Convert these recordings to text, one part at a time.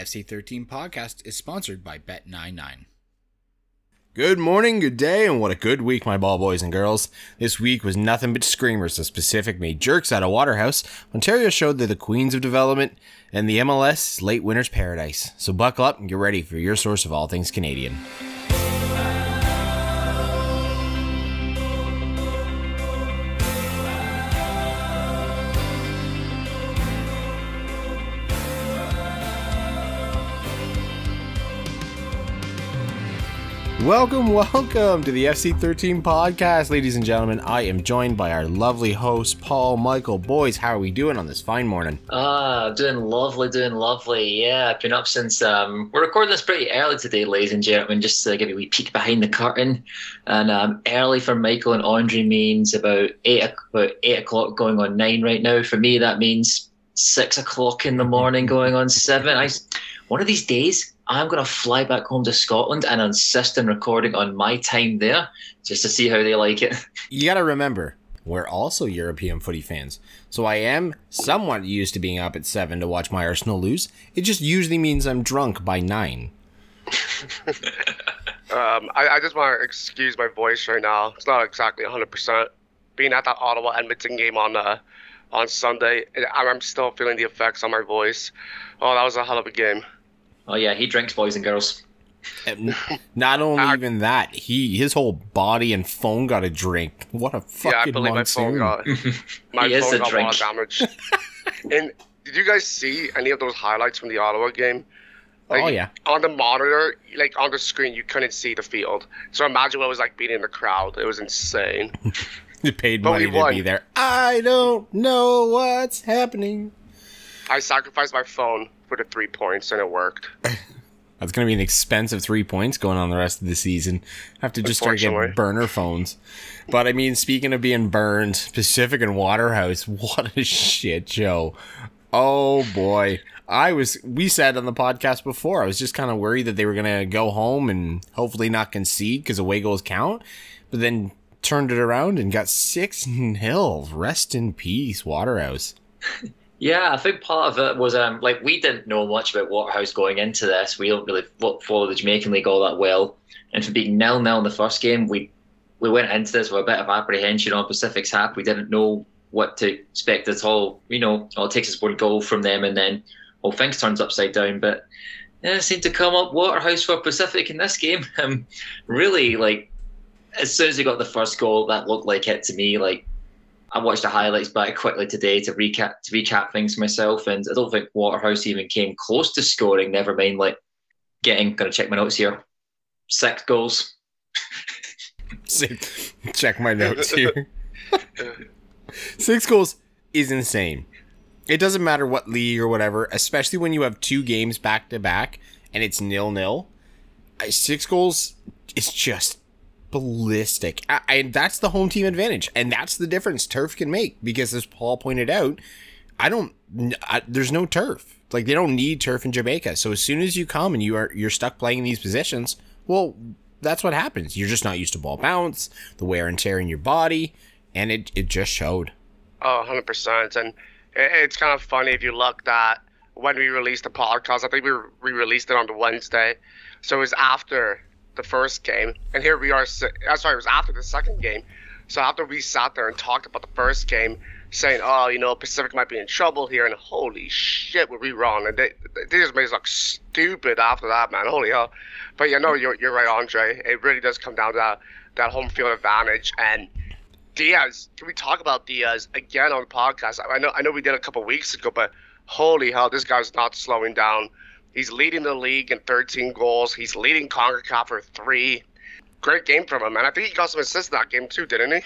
FC13 podcast is sponsored by Bet99. Good morning, good day, and what a good week, my ball boys and girls. This week was nothing but screamers. The Pacific made jerks out of Waterhouse. Ontario showed they're the queens of development, and the MLS late winter's paradise. So buckle up and get ready for your source of all things Canadian. Welcome, welcome to the FC13 podcast, ladies and gentlemen. I am joined by our lovely host, Paul Michael. Boys, how are we doing on this fine morning? Ah, doing lovely, doing lovely. Yeah, I've been up since um, we're recording this pretty early today, ladies and gentlemen. Just to give you a wee peek behind the curtain, and um, early for Michael and Andre means about eight about eight o'clock, going on nine right now. For me, that means six o'clock in the morning, going on seven. I one of these days I'm going to fly back home to Scotland and insist on recording on my time there just to see how they like it. You got to remember, we're also European footy fans. So I am somewhat used to being up at 7 to watch my Arsenal lose. It just usually means I'm drunk by 9. um, I, I, just want to excuse my voice right now. It's not exactly 100%. Being at that Ottawa Edmonton game on uh, on Sunday, I'm still feeling the effects on my voice. Oh, that was a hell of a game. Oh yeah, he drinks boys and girls. Not only even that, he his whole body and phone got a drink. What a fucking yeah! I believe monsoon. my phone got my he phone got a lot of damage. and did you guys see any of those highlights from the Ottawa game? Oh, like, oh yeah. On the monitor, like on the screen, you couldn't see the field. So imagine what it was like being in the crowd. It was insane. you paid money to won. be there. I don't know what's happening. I sacrificed my phone for the three points, and it worked. That's going to be an expensive three points going on the rest of the season. I have to just start getting burner phones. But I mean, speaking of being burned, Pacific and Waterhouse, what a shit show. Oh boy. I was, we said on the podcast before, I was just kind of worried that they were going to go home and hopefully not concede because away goals count. But then turned it around and got 6 nil. Rest in peace, Waterhouse. Yeah, I think part of it was um, like we didn't know much about Waterhouse going into this. We don't really follow the Jamaican league all that well, and for being nil nil in the first game, we we went into this with a bit of apprehension on Pacific's half. We didn't know what to expect at all. You know, all it takes is one goal from them, and then all things turns upside down. But yeah, it seemed to come up Waterhouse for Pacific in this game. Um, really, like as soon as he got the first goal, that looked like it to me. Like I watched the highlights back quickly today to recap to recap things for myself, and I don't think Waterhouse even came close to scoring. Never mind, like getting. Gonna check my notes here. Six goals. check my notes here. Six goals is insane. It doesn't matter what league or whatever, especially when you have two games back to back and it's nil nil. Six goals is just ballistic. And that's the home team advantage. And that's the difference turf can make because as Paul pointed out, I don't, I, there's no turf. Like they don't need turf in Jamaica. So as soon as you come and you are, you're stuck playing these positions, well, that's what happens. You're just not used to ball bounce, the wear and tear in your body. And it, it just showed. Oh, 100%. And it's kind of funny if you look that when we released the podcast. I think we re released it on the Wednesday. So it was after the first game, and here we are. Uh, sorry, it was after the second game. So after we sat there and talked about the first game, saying, "Oh, you know, Pacific might be in trouble here," and holy shit, were we wrong? And they, they just made us look stupid after that, man. Holy hell! But you know, you're you're right, Andre. It really does come down to that, that home field advantage and. Diaz, can we talk about Diaz again on the podcast? I know, I know, we did a couple weeks ago, but holy hell, this guy's not slowing down. He's leading the league in 13 goals. He's leading CONCACAF for three. Great game from him, and I think he got some assists that game too, didn't he?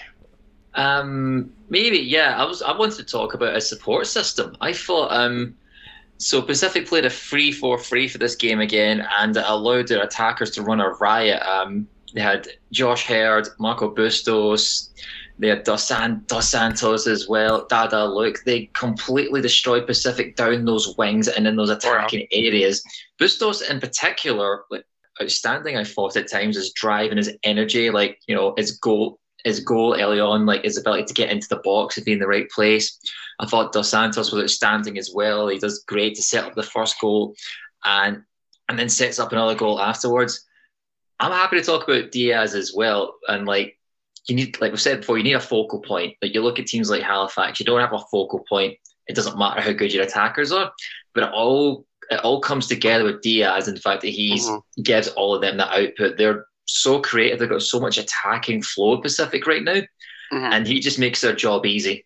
Um, maybe, yeah. I was. I wanted to talk about a support system. I thought. Um, so Pacific played a free-four-three for this game again, and allowed their attackers to run a riot. Um, they had Josh Heard, Marco Bustos, they had Dos, San- Dos Santos as well. Dada, look, they completely destroyed Pacific down those wings and in those attacking yeah. areas. Bustos, in particular, like outstanding. I thought at times his drive and his energy, like you know, his goal, his goal early on, like his ability to get into the box and be in the right place. I thought Dos Santos was outstanding as well. He does great to set up the first goal. and and then sets up another goal afterwards. I'm happy to talk about Diaz as well. And like you need, like we said before, you need a focal point. But you look at teams like Halifax, you don't have a focal point. It doesn't matter how good your attackers are, but it all it all comes together with Diaz and the fact that he mm-hmm. gives all of them that output. They're so creative. They've got so much attacking flow Pacific right now, mm-hmm. and he just makes their job easy.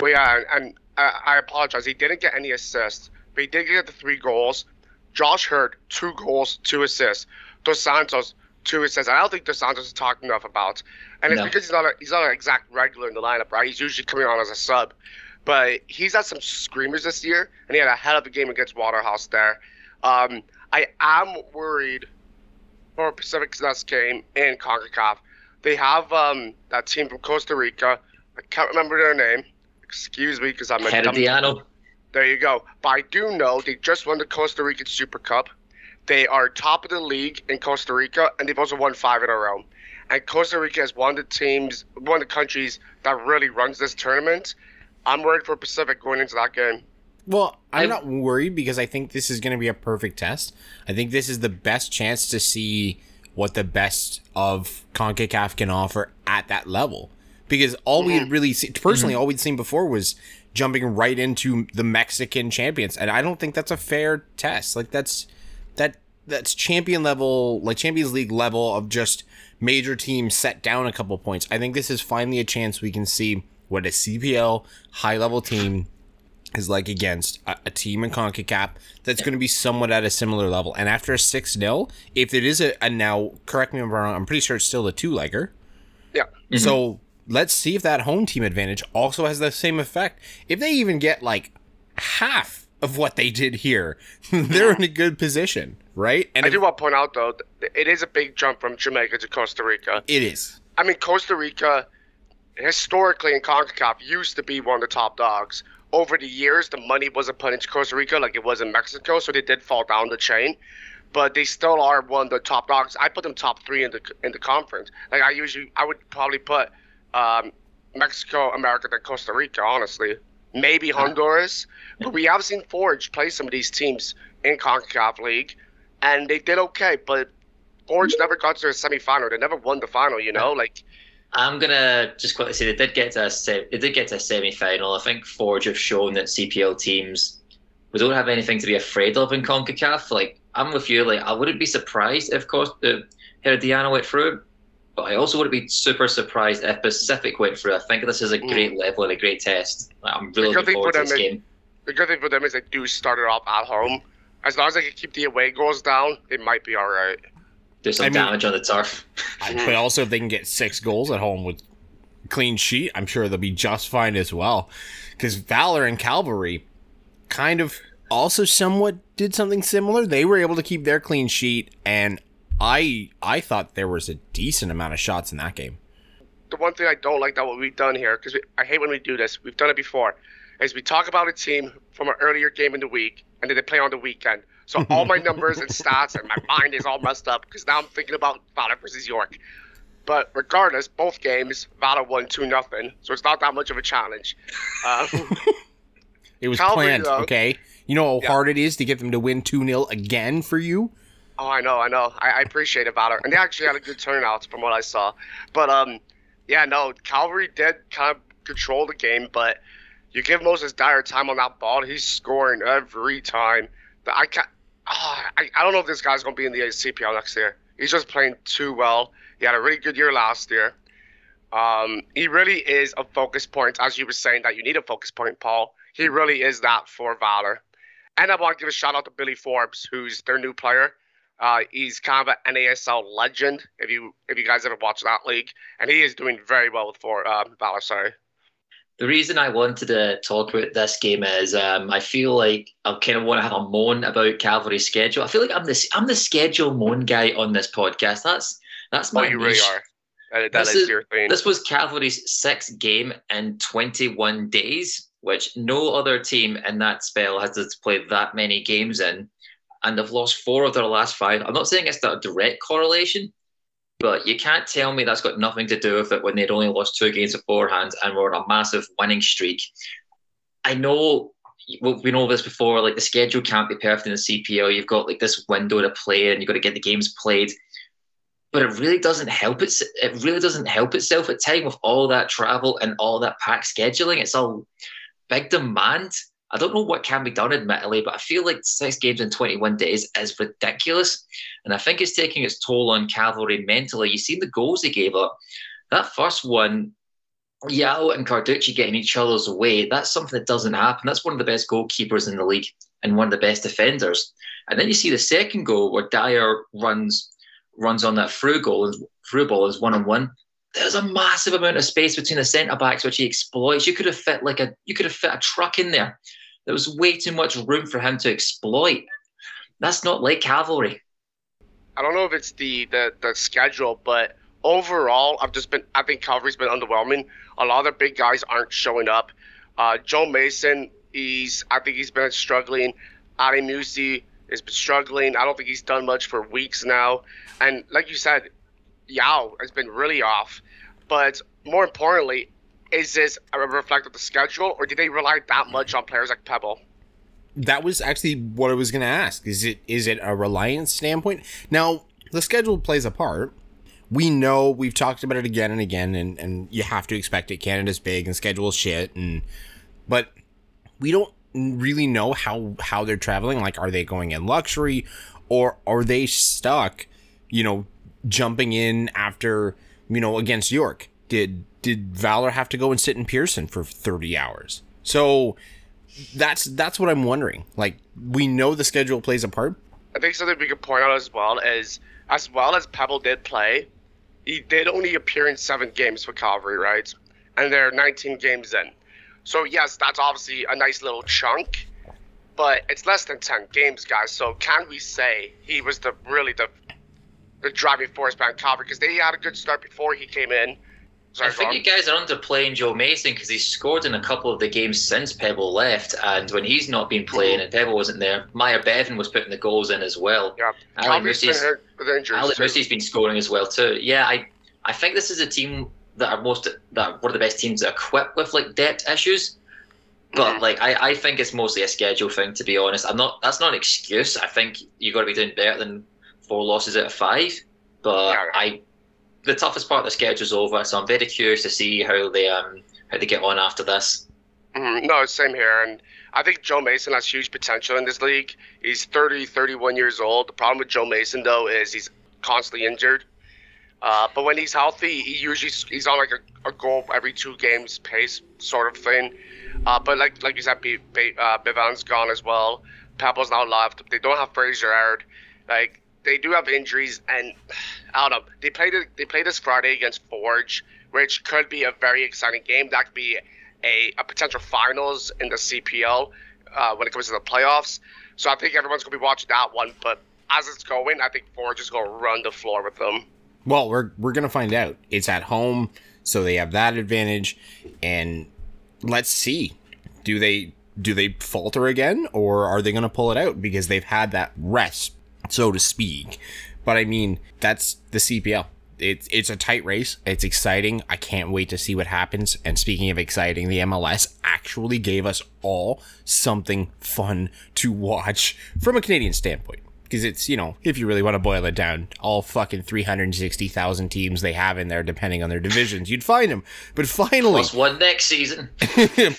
Well, yeah, and I, I apologize. He didn't get any assists, but he did get the three goals. Josh Heard, two goals, two assists. Dos Santos, two assists. I don't think Dos Santos is talked enough about, and it's no. because he's not a, he's not an exact regular in the lineup, right? He's usually coming on as a sub, but he's had some screamers this year, and he had a hell of a game against Waterhouse there. Um, I am worried for Pacific's next game in CONCACAF. They have um, that team from Costa Rica. I can't remember their name. Excuse me, because I'm a Herediano. There you go. But I do know they just won the Costa Rican Super Cup. They are top of the league in Costa Rica, and they've also won five in a row. And Costa Rica is one of the teams, one of the countries that really runs this tournament. I'm worried for Pacific going into that game. Well, I'm not worried because I think this is going to be a perfect test. I think this is the best chance to see what the best of CONCACAF can offer at that level. Because all we had mm-hmm. really seen, personally, mm-hmm. all we'd seen before was jumping right into the Mexican champions, and I don't think that's a fair test. Like that's that that's champion level, like Champions League level of just major teams set down a couple points. I think this is finally a chance we can see what a CPL high level team is like against a, a team in CONCACAF that's going to be somewhat at a similar level. And after a 6 0, if it is a, a, now, correct me if I'm wrong, I'm pretty sure it's still a two legger. Yeah. Mm-hmm. So let's see if that home team advantage also has the same effect. If they even get like half of what they did here, they're in a good position, right? And I if, do want to point out though, it is a big jump from Jamaica to Costa Rica. It is. I mean, Costa Rica historically in CONCACAF used to be one of the top dogs. Over the years, the money wasn't put into Costa Rica like it was in Mexico, so they did fall down the chain. But they still are one of the top dogs. I put them top three in the in the conference. Like I usually, I would probably put um, Mexico, America, then Costa Rica. Honestly, maybe Honduras. But we have seen Forge play some of these teams in CONCACAF League, and they did okay. But Forge never got to a semifinal. They never won the final. You know, like. I'm gonna just quickly say they did get to a se- they did get to a semi final. I think Forge have shown that CPL teams we don't have anything to be afraid of in Concacaf. Like I'm with you. Like I wouldn't be surprised if Costa uh, Herediano went through, but I also wouldn't be super surprised if Pacific went through. I think this is a mm. great mm. level and a great test. I'm really looking forward to this is, game. The good thing for them is they do start it off at home. As long as they can keep the away goals down, it might be all right. Do some I damage mean, on the turf. but also, if they can get six goals at home with clean sheet, I'm sure they'll be just fine as well. Because Valor and Cavalry kind of also somewhat did something similar. They were able to keep their clean sheet, and I I thought there was a decent amount of shots in that game. The one thing I don't like that what we've done here, because I hate when we do this, we've done it before, is we talk about a team from an earlier game in the week, and then they play on the weekend. So all my numbers and stats and my mind is all messed up because now I'm thinking about Valor versus York. But regardless, both games, Valor won 2 nothing, so it's not that much of a challenge. Uh, it was Calvary, planned, though, okay? You know how yeah. hard it is to get them to win 2 0 again for you? Oh, I know, I know. I, I appreciate it. And they actually had a good turnout from what I saw. But, um, yeah, no, Calvary did kind of control the game, but you give Moses Dyer time on that ball, he's scoring every time. But I can't. Oh, I, I don't know if this guy's going to be in the CPL next year. He's just playing too well. He had a really good year last year. Um, he really is a focus point, as you were saying that you need a focus point, Paul. He really is that for Valor. And I want to give a shout out to Billy Forbes, who's their new player. Uh, he's kind of an NASL legend. If you if you guys ever watched that league, and he is doing very well for uh, Valor. Sorry. The reason I wanted to talk about this game is um, I feel like I kind of want to have a moan about Cavalry's schedule. I feel like I'm the I'm the schedule moan guy on this podcast. That's that's my. Oh, you really are. That, that this is, is your thing. This was Cavalry's sixth game in 21 days, which no other team in that spell has to play that many games in and they've lost four of their last five. I'm not saying it's a direct correlation, but you can't tell me that's got nothing to do with it when they'd only lost two games beforehand and were on a massive winning streak. I know we know this before. Like the schedule can't be perfect in the CPL. You've got like this window to play, and you've got to get the games played. But it really doesn't help it. It really doesn't help itself at time with all that travel and all that pack scheduling. It's all big demand. I don't know what can be done, admittedly, but I feel like six games in 21 days is ridiculous. And I think it's taking its toll on Cavalry mentally. You've seen the goals they gave up. That first one, Yao and Carducci getting each other's way, that's something that doesn't happen. That's one of the best goalkeepers in the league and one of the best defenders. And then you see the second goal where Dyer runs runs on that through goal and through ball is one on one. There's a massive amount of space between the centre backs which he exploits. You could have fit like a you could have fit a truck in there. There was way too much room for him to exploit. That's not like cavalry. I don't know if it's the the, the schedule, but overall, I've just been I think cavalry's been underwhelming a lot of the big guys aren't showing up. Uh, Joe Mason, he's I think he's been struggling. Ali Musse has been struggling. I don't think he's done much for weeks now. And like you said, Yao has been really off. But more importantly, is this a reflect of the schedule, or did they rely that much on players like Pebble? That was actually what I was going to ask. Is it is it a reliance standpoint? Now the schedule plays a part, we know we've talked about it again and again, and, and you have to expect it. Canada's big and schedule shit, and but we don't really know how how they're traveling. Like, are they going in luxury, or are they stuck? You know, jumping in after you know against York. Did did Valor have to go and sit in Pearson for thirty hours? So that's that's what I'm wondering. Like, we know the schedule plays a part. I think something we could point out as well is as well as Pebble did play, he did only appear in seven games for Calvary, right? And they're 19 games in. So yes, that's obviously a nice little chunk, but it's less than 10 games, guys. So can we say he was the really the driving force behind Calvary because they had a good start before he came in. I think you guys are underplaying Joe Mason because he's scored in a couple of the games since Pebble left, and when he's not been playing and Pebble wasn't there, Myer Bevan was putting the goals in as well. Yeah, Musse's, Ali Musse's been scoring as well too. Yeah, I I think this is a team that are most that are one of the best teams equipped with like depth issues. But mm-hmm. like I, I think it's mostly a schedule thing to be honest. I'm not that's not an excuse. I think you gotta be doing better than four losses out of five. But yeah. I the toughest part of the schedule is over, so I'm very curious to see how they um how they get on after this. Mm-hmm. No, same here, and I think Joe Mason has huge potential in this league. He's 30, 31 years old. The problem with Joe Mason though is he's constantly injured. Uh, but when he's healthy, he usually he's on like a, a goal every two games pace sort of thing. Uh, but like like you said, B, B, uh, Bevan's gone as well. Pebble's now left. They don't have Fraser Aird. Like they do have injuries, and I don't know. They played they played this Friday against Forge, which could be a very exciting game. That could be a, a potential finals in the CPL uh, when it comes to the playoffs. So I think everyone's gonna be watching that one. But as it's going, I think Forge is gonna run the floor with them. Well, we're we're gonna find out. It's at home, so they have that advantage, and let's see. Do they do they falter again, or are they gonna pull it out because they've had that rest, so to speak? But I mean, that's the CPL. It's it's a tight race. It's exciting. I can't wait to see what happens. And speaking of exciting, the MLS actually gave us all something fun to watch from a Canadian standpoint because it's you know if you really want to boil it down all fucking 360,000 teams they have in there depending on their divisions you'd find them but finally plus one next season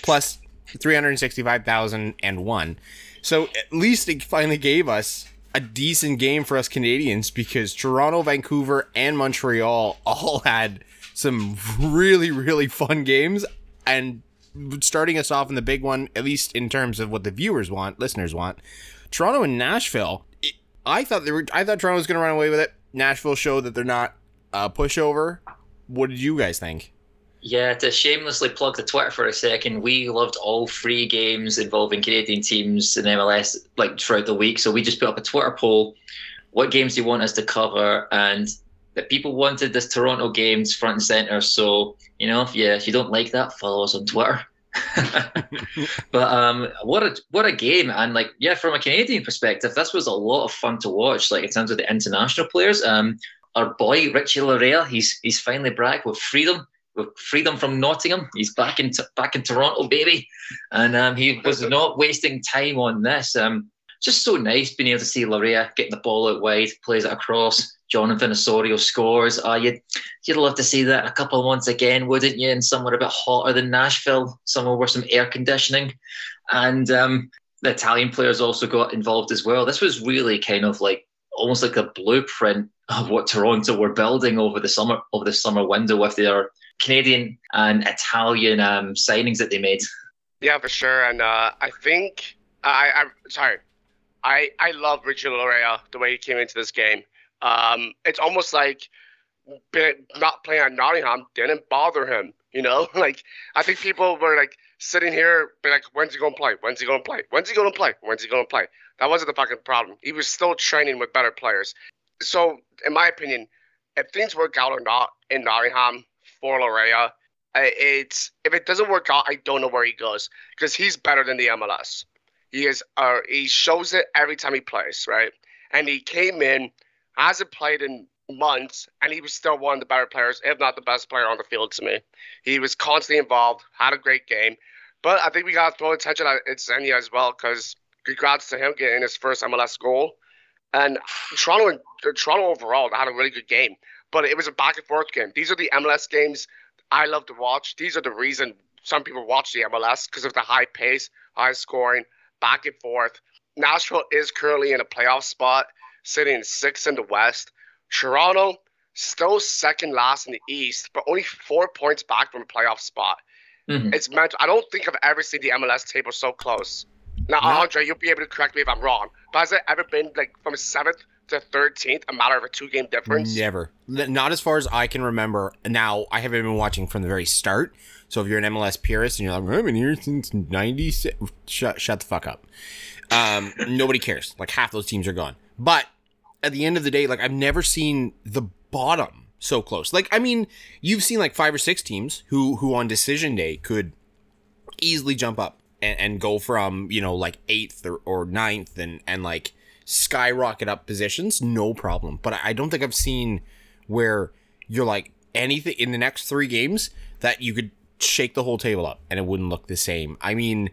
plus 365,001 so at least it finally gave us a decent game for us Canadians because Toronto, Vancouver, and Montreal all had some really really fun games and starting us off in the big one at least in terms of what the viewers want listeners want Toronto and Nashville I thought they were. I thought Toronto was going to run away with it. Nashville showed that they're not a pushover. What did you guys think? Yeah, to shamelessly plug the Twitter for a second, we loved all three games involving Canadian teams in MLS like throughout the week. So we just put up a Twitter poll: what games do you want us to cover? And that people wanted this Toronto games front and center. So you know, if you if you don't like that, follow us on Twitter. but um, what a what a game! And like, yeah, from a Canadian perspective, this was a lot of fun to watch. Like in terms of the international players, um, our boy Richie Laryea, he's he's finally back with freedom freedom from Nottingham. He's back in back in Toronto, baby, and um, he was not wasting time on this. Um, just so nice being able to see Laryea getting the ball out wide, plays it across. Jonathan Osorio scores. Uh, you'd, you'd love to see that a couple of months again, wouldn't you? And somewhere a bit hotter than Nashville, somewhere with some air conditioning. And um, the Italian players also got involved as well. This was really kind of like almost like a blueprint of what Toronto were building over the summer over the summer window with their Canadian and Italian um, signings that they made. Yeah, for sure. And uh, I think I, I'm sorry. I I love Richard Laryea the way he came into this game. Um, it's almost like not playing at Nottingham didn't bother him. You know, like I think people were like sitting here, be like, "When's he gonna play? When's he gonna play? When's he gonna play? When's he gonna play?" That wasn't the fucking problem. He was still training with better players. So, in my opinion, if things work out or not in Nottingham for Laryea, it's if it doesn't work out, I don't know where he goes because he's better than the MLS. He is, uh, he shows it every time he plays, right? And he came in, hasn't played in months, and he was still one of the better players, if not the best player on the field to me. He was constantly involved, had a great game. But I think we got to throw attention at Xenia as well, because congrats to him getting his first MLS goal. And Toronto, Toronto overall had a really good game, but it was a back and forth game. These are the MLS games I love to watch. These are the reason some people watch the MLS because of the high pace, high scoring, back and forth. Nashville is currently in a playoff spot, sitting sixth in the West. Toronto still second last in the East, but only four points back from a playoff spot. Mm-hmm. It's meant. I don't think I've ever seen the MLS table so close. Now, no. Andre, you'll be able to correct me if I'm wrong, but has it ever been like from seventh to 13th, a matter of a two game difference? Never. Not as far as I can remember. Now, I haven't been watching from the very start. So if you're an MLS purist and you're like, I've been here since 96, shut, shut the fuck up. Um, nobody cares. Like half those teams are gone. But at the end of the day, like I've never seen the bottom so close. Like, I mean, you've seen like five or six teams who, who on decision day could easily jump up and, and go from, you know, like eighth or, or ninth and, and like, skyrocket up positions, no problem. But I don't think I've seen where you're like anything in the next three games that you could shake the whole table up and it wouldn't look the same. I mean,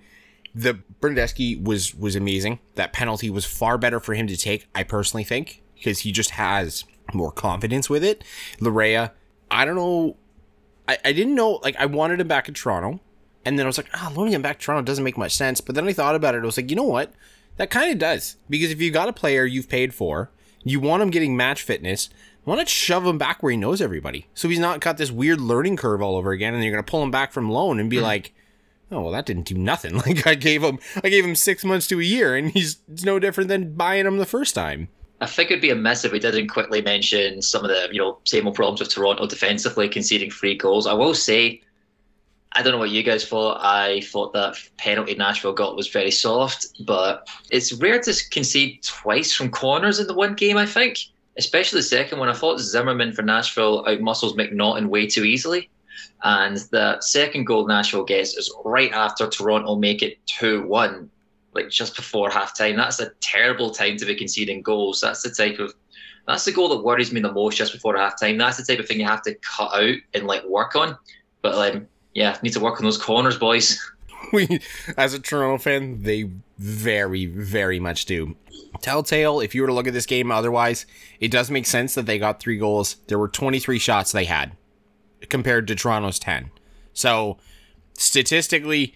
the Bernardeschi was was amazing. That penalty was far better for him to take, I personally think, because he just has more confidence with it. Laryea, I don't know. I, I didn't know like I wanted him back in Toronto. And then I was like, ah, oh, loaning him back to Toronto doesn't make much sense. But then I thought about it. I was like, you know what? That kind of does. Because if you got a player you've paid for, you want him getting match fitness, why not shove him back where he knows everybody? So he's not got this weird learning curve all over again, and you're going to pull him back from loan and be mm. like, oh, well, that didn't do nothing. Like I gave him, I gave him six months to a year, and he's it's no different than buying him the first time. I think it'd be a miss if we didn't quickly mention some of the, you know, same old problems with Toronto defensively conceding free goals. I will say I don't know what you guys thought. I thought that penalty Nashville got was very soft, but it's rare to concede twice from corners in the one game, I think. Especially the second one. I thought Zimmerman for Nashville outmuscles MacNaughton way too easily. And the second goal Nashville gets is right after Toronto make it 2 1, like just before half time. That's a terrible time to be conceding goals. That's the type of that's the goal that worries me the most just before half time. That's the type of thing you have to cut out and like work on. But um, yeah, need to work on those corners, boys. We, as a Toronto fan, they very, very much do. Telltale, if you were to look at this game otherwise, it does make sense that they got three goals. There were 23 shots they had compared to Toronto's 10. So, statistically,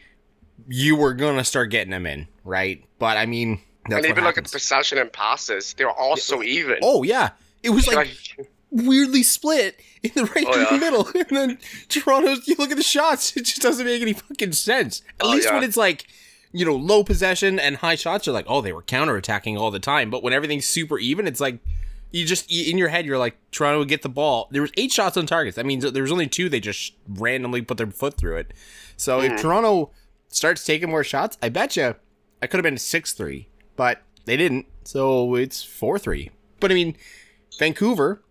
you were going to start getting them in, right? But I mean, and even look at the possession and passes, they were all so even. Oh, yeah. It was like weirdly split in the right oh, yeah. the middle. And then Toronto, you look at the shots, it just doesn't make any fucking sense. At oh, least yeah. when it's like, you know, low possession and high shots you're like, oh, they were counterattacking all the time. But when everything's super even, it's like you just in your head you're like Toronto would get the ball. There was eight shots on targets. That means there was only two. They just randomly put their foot through it. So mm. if Toronto starts taking more shots, I bet you I could have been six three, but they didn't. So it's four three. But I mean, Vancouver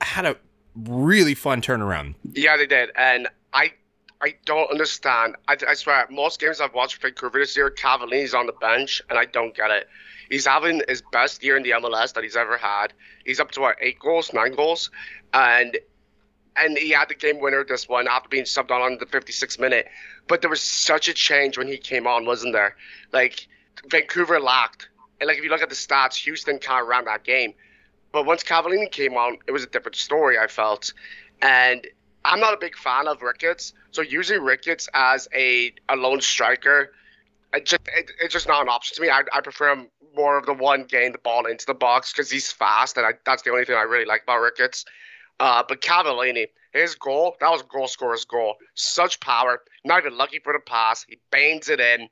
had a really fun turnaround. Yeah, they did, and I I don't understand. I, I swear, most games I've watched Vancouver this year, Cavallini's on the bench, and I don't get it. He's having his best year in the MLS that he's ever had. He's up to what eight goals, nine goals, and and he had the game winner this one after being subbed on on the 56th minute. But there was such a change when he came on, wasn't there? Like Vancouver lacked, and like if you look at the stats, Houston of ran that game. But once Cavallini came on, it was a different story. I felt, and I'm not a big fan of Ricketts. So using Ricketts as a, a lone striker, it just it, it's just not an option to me. I, I prefer him more of the one getting the ball into the box because he's fast, and I, that's the only thing I really like about Ricketts. Uh, but Cavallini, his goal, that was a goal scorer's goal. Such power. Not even lucky for the pass. He bangs it in.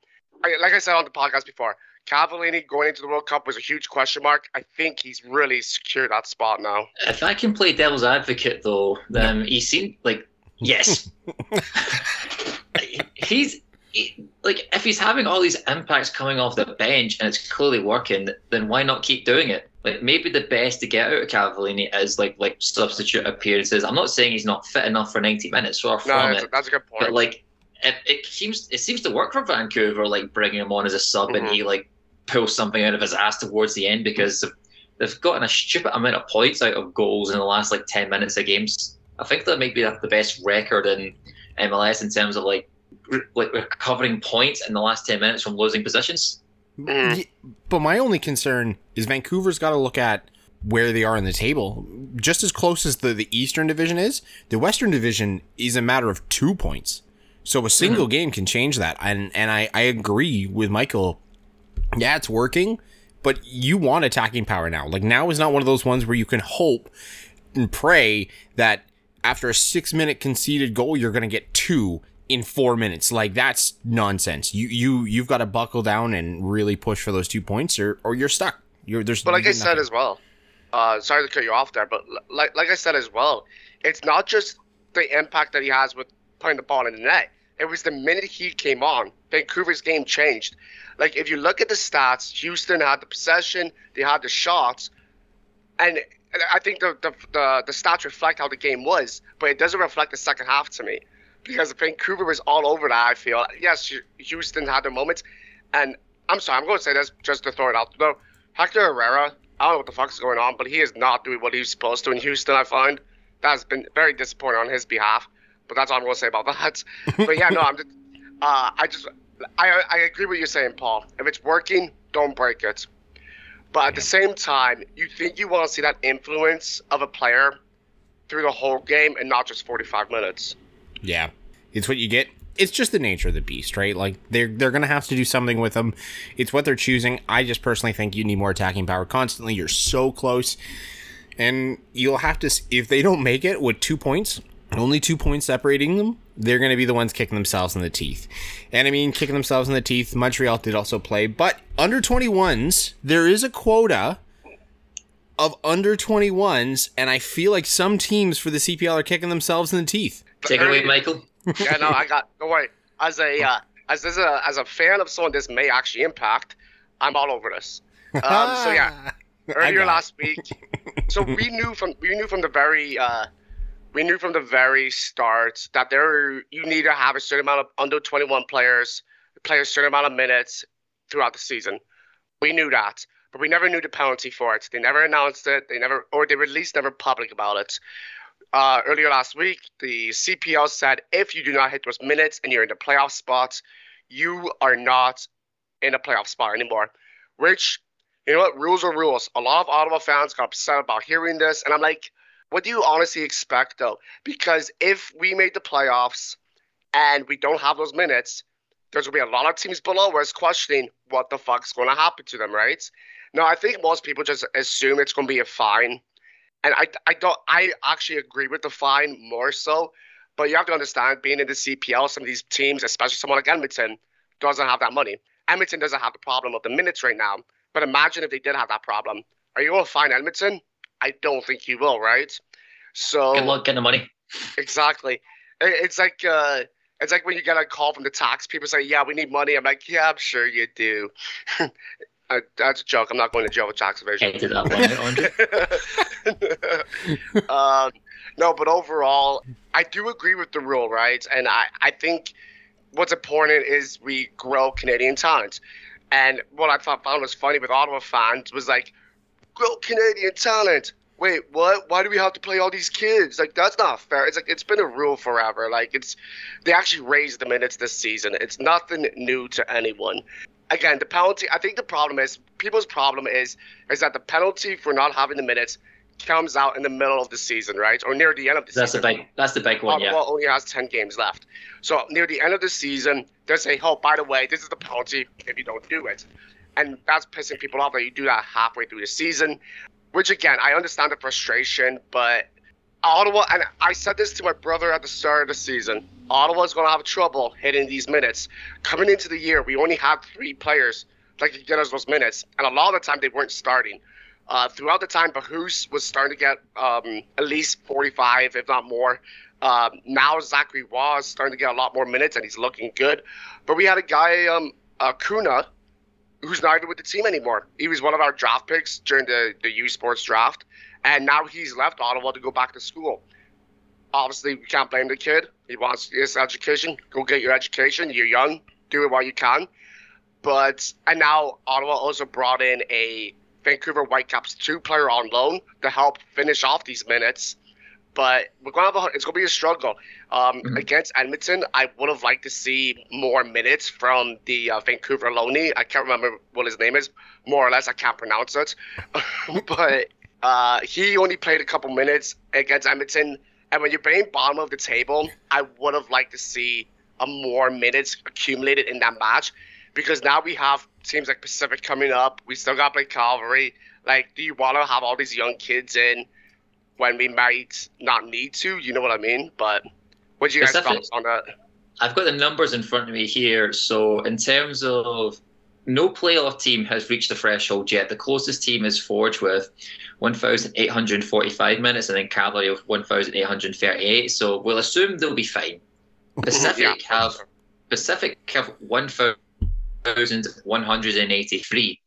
Like I said on the podcast before, Cavallini going into the World Cup was a huge question mark. I think he's really secured that spot now. If I can play devil's advocate, though, then he seemed like yes. he's he, like if he's having all these impacts coming off the bench and it's clearly working, then why not keep doing it? Like maybe the best to get out of Cavallini is like like substitute appearances. I'm not saying he's not fit enough for 90 minutes, far from no, that's, it. that's a good point. But like it, it seems it seems to work for Vancouver, like bringing him on as a sub Mhm. and he like pulls something out of his ass towards the end because they've, they've gotten a stupid amount of points out of goals in the last like 10 minutes of games. I think that might be the best record in MLS in terms of like re- like recovering points in the last 10 minutes from losing positions. Mhm. But my only concern is Vancouver's got to look at where they are in the table. Just as close as the, the Eastern Division is, the Western Division is a matter of two points. So a single game can change that. And and I, I agree with Michael. Yeah, it's working, but you want attacking power now. Like now is not one of those ones where you can hope and pray that after a six minute conceded goal, you're going to get two in four minutes. Like that's nonsense. You you you've got to buckle down and really push for those two points, or or you're stuck. You're there's. But like I said nothing. as well, uh, sorry to cut you off there, but like like I said as well, it's not just the impact that he has with putting the ball in the net. It was the minute he came on, Vancouver's game changed. Like if you look at the stats, Houston had the possession, they had the shots, and I think the the, the the stats reflect how the game was, but it doesn't reflect the second half to me because Vancouver was all over that. I feel yes, Houston had their moments, and I'm sorry, I'm going to say this just to throw it out though. Hector Herrera, I don't know what the fuck's going on, but he is not doing what he's supposed to in Houston. I find that's been very disappointing on his behalf. But that's all I'm going to say about that. But yeah, no, I'm just, uh, I just, I, I agree with you saying, Paul. If it's working, don't break it. But at the same time, you think you want to see that influence of a player through the whole game and not just 45 minutes. Yeah, it's what you get. It's just the nature of the beast, right? Like they're they're gonna have to do something with them. It's what they're choosing. I just personally think you need more attacking power constantly. You're so close, and you'll have to if they don't make it with two points, only two points separating them. They're going to be the ones kicking themselves in the teeth. And I mean, kicking themselves in the teeth, Montreal did also play. But under 21s, there is a quota of under 21s. And I feel like some teams for the CPL are kicking themselves in the teeth. Take it away, Michael. yeah, no, I got. Don't worry. As a uh, as as a as a fan of someone this may actually impact, I'm all over this. Um, so yeah, earlier last week. So we knew from we knew from the very uh, we knew from the very start that there you need to have a certain amount of under 21 players play a certain amount of minutes throughout the season. We knew that, but we never knew the penalty for it. They never announced it. They never, or they least never public about it. Uh, earlier last week, the CPL said if you do not hit those minutes and you're in the playoff spots, you are not in a playoff spot anymore. Which, you know what, rules are rules. A lot of Ottawa fans got upset about hearing this, and I'm like, what do you honestly expect though? Because if we made the playoffs and we don't have those minutes, there's gonna be a lot of teams below us questioning what the fuck's gonna happen to them, right? No, I think most people just assume it's gonna be a fine. And I, I don't I actually agree with the fine more so. But you have to understand being in the CPL, some of these teams, especially someone like Edmonton, doesn't have that money. Edmonton doesn't have the problem of the minutes right now. But imagine if they did have that problem. Are you gonna fine Edmonton? I don't think you will, right? So Good luck getting the money. Exactly. It's like uh, it's like when you get a call from the tax people say, "Yeah, we need money." I'm like, "Yeah, I'm sure you do." uh, that's a joke. I'm not going to jail with tax evasion. Edit that one um, no, but overall, I do agree with the rule, right? And I, I think what's important is we grow Canadian talent. And what I thought found was funny with Ottawa fans was like, grow Canadian talent. wait, what? Why do we have to play all these kids? Like that's not fair. It's like it's been a rule forever. Like it's they actually raised the minutes this season. It's nothing new to anyone. Again, the penalty. I think the problem is people's problem is is that the penalty for not having the minutes comes out in the middle of the season, right, or near the end of the that's season. That's the big. That's the big one. Ottawa yeah. only has ten games left, so near the end of the season, they say, "Oh, by the way, this is the penalty if you don't do it," and that's pissing people off that you do that halfway through the season. Which again, I understand the frustration, but Ottawa, and I said this to my brother at the start of the season. Ottawa's going to have trouble hitting these minutes. Coming into the year, we only had three players that could get us those minutes, and a lot of the time they weren't starting. Uh, throughout the time, Bahus was starting to get um, at least 45, if not more. Uh, now Zachary was starting to get a lot more minutes, and he's looking good. But we had a guy, um, uh, Kuna, who's not even with the team anymore. He was one of our draft picks during the, the U Sports draft, and now he's left Ottawa to go back to school. Obviously, we can't blame the kid. He wants his education. Go get your education. You're young. Do it while you can. But, and now Ottawa also brought in a Vancouver Whitecaps two player on loan to help finish off these minutes. But we're gonna have a, it's gonna be a struggle um, mm-hmm. against Edmonton. I would have liked to see more minutes from the uh, Vancouver loanee. I can't remember what his name is. More or less, I can't pronounce it. but uh, he only played a couple minutes against Edmonton. And when you're playing bottom of the table, I would have liked to see a more minutes accumulated in that match because now we have teams like Pacific coming up. We still got to play Calgary. Like, do you want to have all these young kids in when we might not need to? You know what I mean? But what do you guys Pacific, thoughts on that? I've got the numbers in front of me here. So, in terms of no playoff team has reached the threshold yet. The closest team is Forge with 1,845 minutes, and then Cavalry of 1,838. So we'll assume they'll be fine. Pacific yeah. have Pacific have 1,000. 1,183,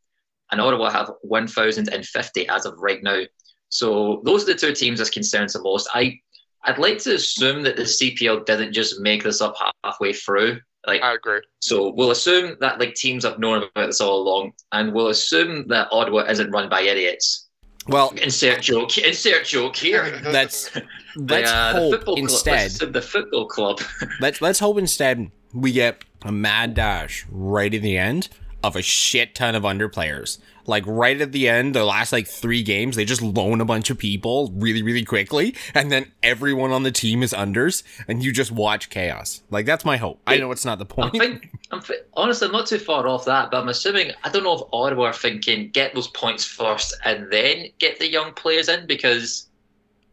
and Ottawa have 1,050 as of right now. So those are the two teams that's concerns the most. I I'd like to assume that the CPL didn't just make this up halfway through. Like I agree. So we'll assume that like teams have known about this all along, and we'll assume that Ottawa isn't run by idiots. Well, insert joke. Insert joke here. Let's let's uh, hope instead club, the football club. let's let's hope instead we get a mad dash right at the end of a shit ton of underplayers. Like right at the end, the last like three games, they just loan a bunch of people really, really quickly, and then everyone on the team is unders, and you just watch chaos. Like that's my hope. I know it's not the point. I think, I'm honestly, I'm not too far off that, but I'm assuming I don't know if Ottawa are thinking get those points first and then get the young players in because,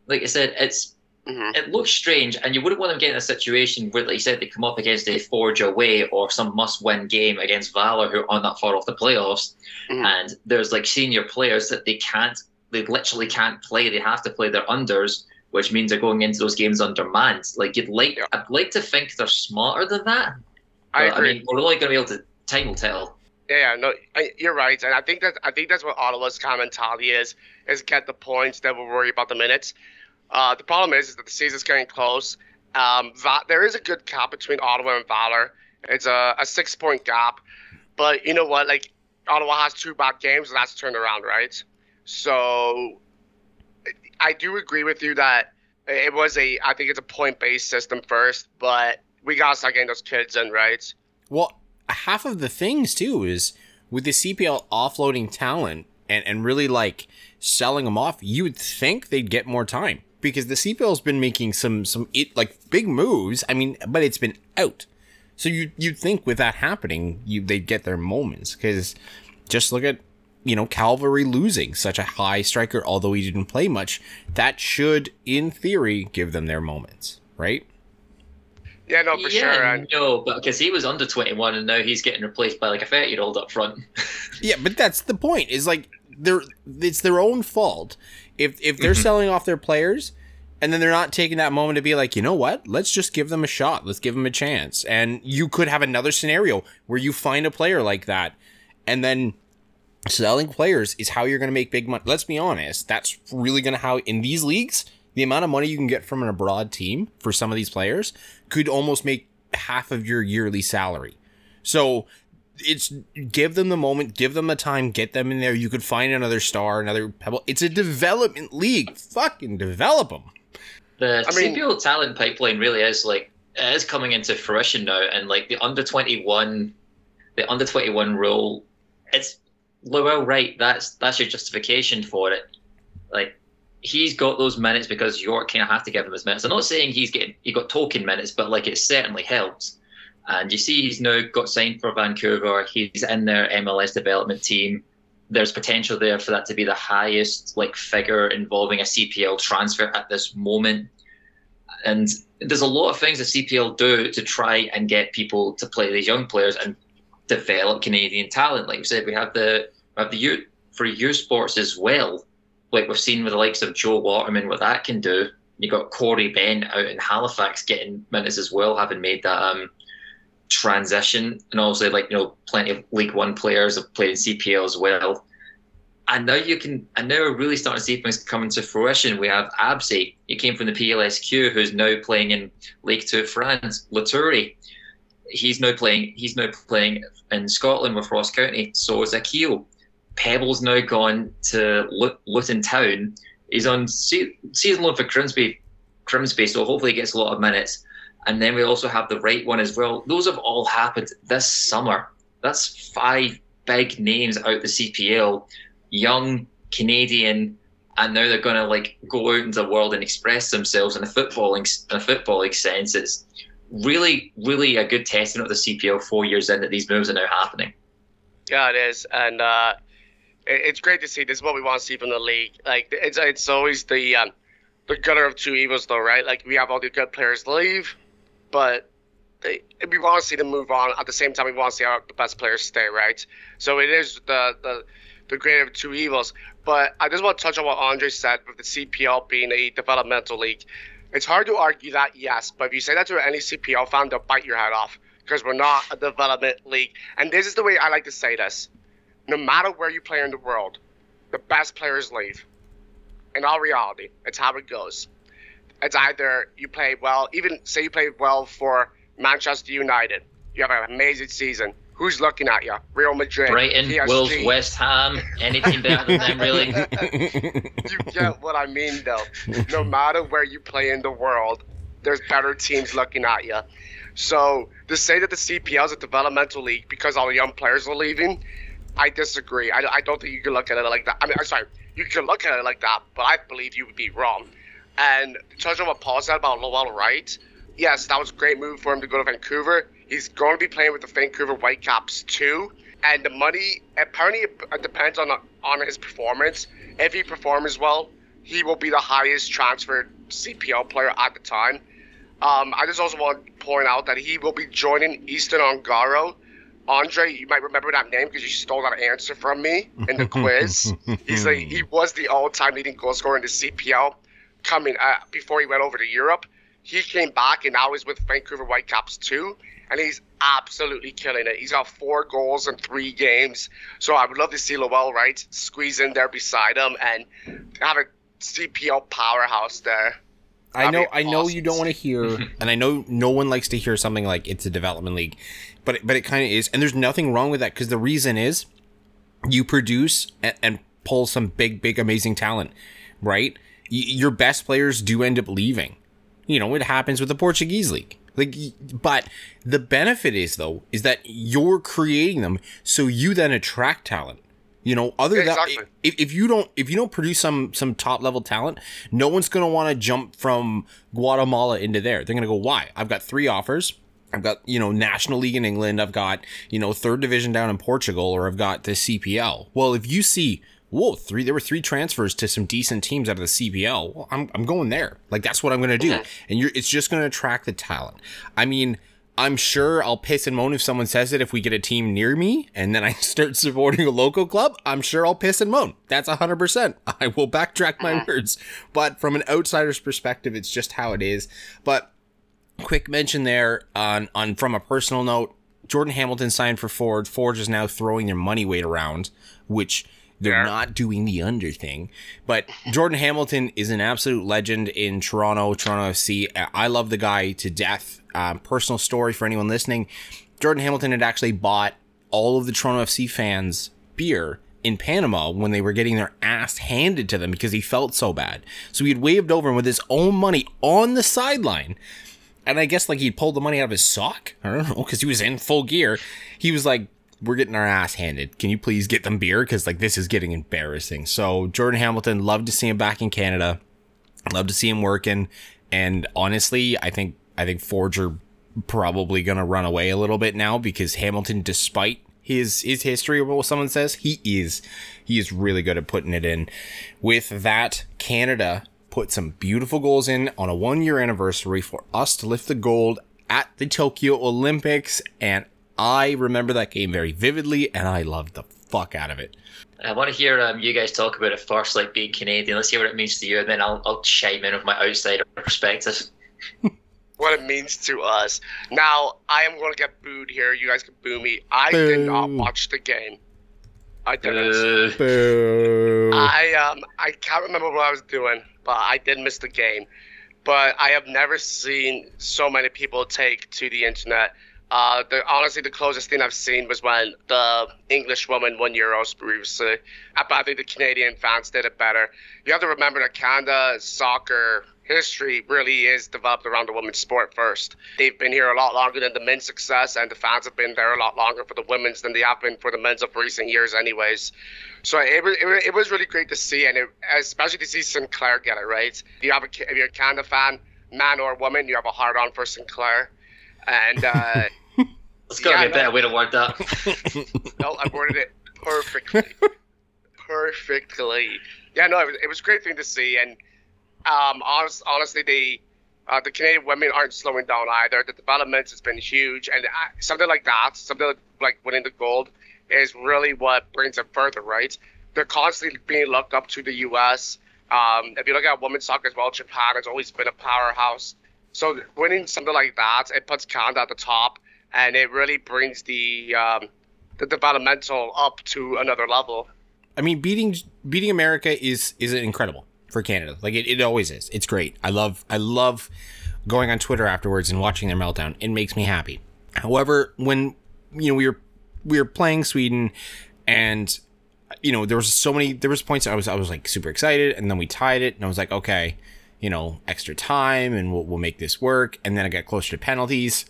like I said, it's Mm-hmm. It looks strange, and you wouldn't want them getting a situation where, like you said, they come up against a Forge away or some must-win game against Valor, who aren't that far off the playoffs, mm-hmm. and there's like senior players that they can't, they literally can't play. They have to play their unders, which means they're going into those games undermanned. Like you'd like, yeah. I'd like to think they're smarter than that. I agree. I mean, we're only going to be able to time will tell. Yeah, no, you're right, and I think that I think that's what Ottawa's kind of mentality is: is get the points, then we'll worry about the minutes. Uh, the problem is, is that the season's getting close. Um, Va- there is a good gap between Ottawa and Valor. It's a, a six point gap. But you know what? Like, Ottawa has two bad games, and that's turned around, right? So I do agree with you that it was a, I think it's a point based system first, but we got to start getting those kids in, right? Well, half of the things, too, is with the CPL offloading talent and, and really like selling them off, you would think they'd get more time because the CPL's been making some some it, like big moves. I mean, but it's been out. So you you'd think with that happening, you they'd get their moments because just look at you know Calvary losing such a high striker, although he didn't play much. That should, in theory, give them their moments, right? Yeah, no, for yeah, sure. And... No, but because he was under twenty one and now he's getting replaced by like a thirty year old up front. yeah, but that's the point. Is like they're it's their own fault if if they're mm-hmm. selling off their players and then they're not taking that moment to be like, you know what? Let's just give them a shot. Let's give them a chance. And you could have another scenario where you find a player like that, and then selling players is how you're going to make big money. Let's be honest. That's really going to how in these leagues, the amount of money you can get from an abroad team for some of these players could almost make half of your yearly salary. So it's give them the moment, give them the time, get them in there. You could find another star, another pebble. It's a development league. Fucking develop them. The I mean, CPL talent pipeline really is like it is coming into fruition now, and like the under twenty one, the under twenty one rule, it's well right. That's that's your justification for it. Like he's got those minutes because York kind of have to give him his minutes. I'm not saying he's getting he got token minutes, but like it certainly helps. And you see, he's now got signed for Vancouver. He's in their MLS development team. There's potential there for that to be the highest like figure involving a CPL transfer at this moment. And there's a lot of things the CPL do to try and get people to play these young players and develop Canadian talent. Like we said, we have the we have the youth for youth sports as well. Like we've seen with the likes of Joel Waterman, what that can do. You got Corey Ben out in Halifax getting minutes as well, having made that um, transition, and obviously like you know plenty of League One players have played in CPL as well. And now you can, and now we're really starting to see things coming to fruition. We have Absi, he came from the PLSQ, who's now playing in League Two France. Loturi, he's now playing, he's now playing in Scotland with Ross County. So is Akil. Pepple's now gone to Luton Town. He's on season loan for Grimsby, Grimsby, so hopefully he gets a lot of minutes. And then we also have the right one as well. Those have all happened this summer. That's five big names out the CPL, young Canadian, and now they're going to like go out into the world and express themselves in a footballing in a footballing sense. It's really, really a good testament of the CPL four years in that these moves are now happening. Yeah, it is, and uh, it's great to see. This is what we want to see from the league. Like it's it's always the um, the gutter of two evils, though, right? Like we have all the good players leave, but we want to see them move on. At the same time, we want to see our the best players stay, right? So it is the the the greater of two evils. But I just want to touch on what Andre said with the CPL being a developmental league. It's hard to argue that, yes, but if you say that to any CPL fan, they'll bite your head off because we're not a development league. And this is the way I like to say this: no matter where you play in the world, the best players leave. In all reality, it's how it goes it's either you play well, even say you play well for Manchester United, you have an amazing season. Who's looking at you? Real Madrid, Brighton, PSG. Wolves, West Ham, anything better than them, really? you get what I mean, though. No matter where you play in the world, there's better teams looking at you. So to say that the CPL is a developmental league because all the young players are leaving, I disagree. I, I don't think you can look at it like that. I mean, I'm sorry, you can look at it like that, but I believe you would be wrong. And to touch on what Paul said about Lowell Wright, yes, that was a great move for him to go to Vancouver. He's going to be playing with the Vancouver Whitecaps too. And the money apparently it depends on on his performance. If he performs well, he will be the highest transferred CPL player at the time. Um, I just also want to point out that he will be joining Easton Ongaro. Andre, you might remember that name because you stole that answer from me in the quiz. He's like he was the all-time leading goal scorer in the CPL coming uh, before he went over to Europe. He came back and now he's with Vancouver Whitecaps too, and he's absolutely killing it. He's got four goals in three games. So I would love to see Lowell Wright squeeze in there beside him and have a CPL powerhouse there. I know, I know you don't want to hear, and I know no one likes to hear something like it's a development league, but but it kind of is, and there's nothing wrong with that because the reason is you produce and, and pull some big, big, amazing talent, right? Your best players do end up leaving. You know, it happens with the Portuguese league. Like, but the benefit is though is that you're creating them, so you then attract talent. You know, other yeah, exactly. that if, if you don't if you don't produce some some top level talent, no one's gonna want to jump from Guatemala into there. They're gonna go, why? I've got three offers. I've got you know National League in England. I've got you know third division down in Portugal, or I've got the CPL. Well, if you see whoa, three there were three transfers to some decent teams out of the CPL. Well, I'm I'm going there. Like that's what I'm going to do. And you're it's just going to attract the talent. I mean, I'm sure I'll piss and moan if someone says it if we get a team near me and then I start supporting a local club. I'm sure I'll piss and moan. That's 100%. I will backtrack my uh-huh. words. But from an outsider's perspective, it's just how it is. But quick mention there on on from a personal note, Jordan Hamilton signed for Forge. Forge is now throwing their money weight around, which they're yeah. not doing the under thing. But Jordan Hamilton is an absolute legend in Toronto, Toronto FC. I love the guy to death. Um, personal story for anyone listening Jordan Hamilton had actually bought all of the Toronto FC fans beer in Panama when they were getting their ass handed to them because he felt so bad. So he had waved over him with his own money on the sideline. And I guess like he pulled the money out of his sock. I don't know because he was in full gear. He was like, "We're getting our ass handed. Can you please get them beer? Because like this is getting embarrassing." So Jordan Hamilton, love to see him back in Canada. Love to see him working. And honestly, I think I think Forger probably gonna run away a little bit now because Hamilton, despite his his history or what someone says, he is he is really good at putting it in. With that, Canada put some beautiful goals in on a one year anniversary for us to lift the gold at the Tokyo Olympics, and I remember that game very vividly, and I loved the fuck out of it. I want to hear um, you guys talk about it first, like being Canadian. Let's hear what it means to you, and then I'll, I'll chime in with my outsider perspective. what it means to us. Now, I am going to get booed here. You guys can boo me. I boo. did not watch the game. I didn't. Boo. I um I can't remember what I was doing, but I did miss the game. But I have never seen so many people take to the internet. Uh, the, honestly, the closest thing I've seen was when the English woman won Euros previously. But I think the Canadian fans did it better. You have to remember that Canada soccer history really is developed around the women's sport first. They've been here a lot longer than the men's success, and the fans have been there a lot longer for the women's than they have been for the men's of recent years, anyways. So it was, it, was really great to see, and it, especially to see Sinclair get it right. If you have a, if you're a Canada fan, man or woman, you have a hard on for Sinclair, and. Uh, Let's go yeah, a better way to word that. no, I worded it perfectly. perfectly. Yeah, no, it was, it was a great thing to see, and um, honest, honestly, the uh, the Canadian women aren't slowing down either. The development has been huge, and uh, something like that, something like winning the gold, is really what brings them further, right? They're constantly being looked up to the U.S. Um, if you look at women's soccer as well, Japan has always been a powerhouse. So winning something like that, it puts Canada at the top, and it really brings the um, the developmental up to another level. I mean, beating beating America is is incredible for Canada. Like it, it always is. It's great. I love I love going on Twitter afterwards and watching their meltdown. It makes me happy. However, when you know we were we were playing Sweden and you know there was so many there was points I was I was like super excited and then we tied it and I was like okay you know extra time and we'll, we'll make this work and then I got closer to penalties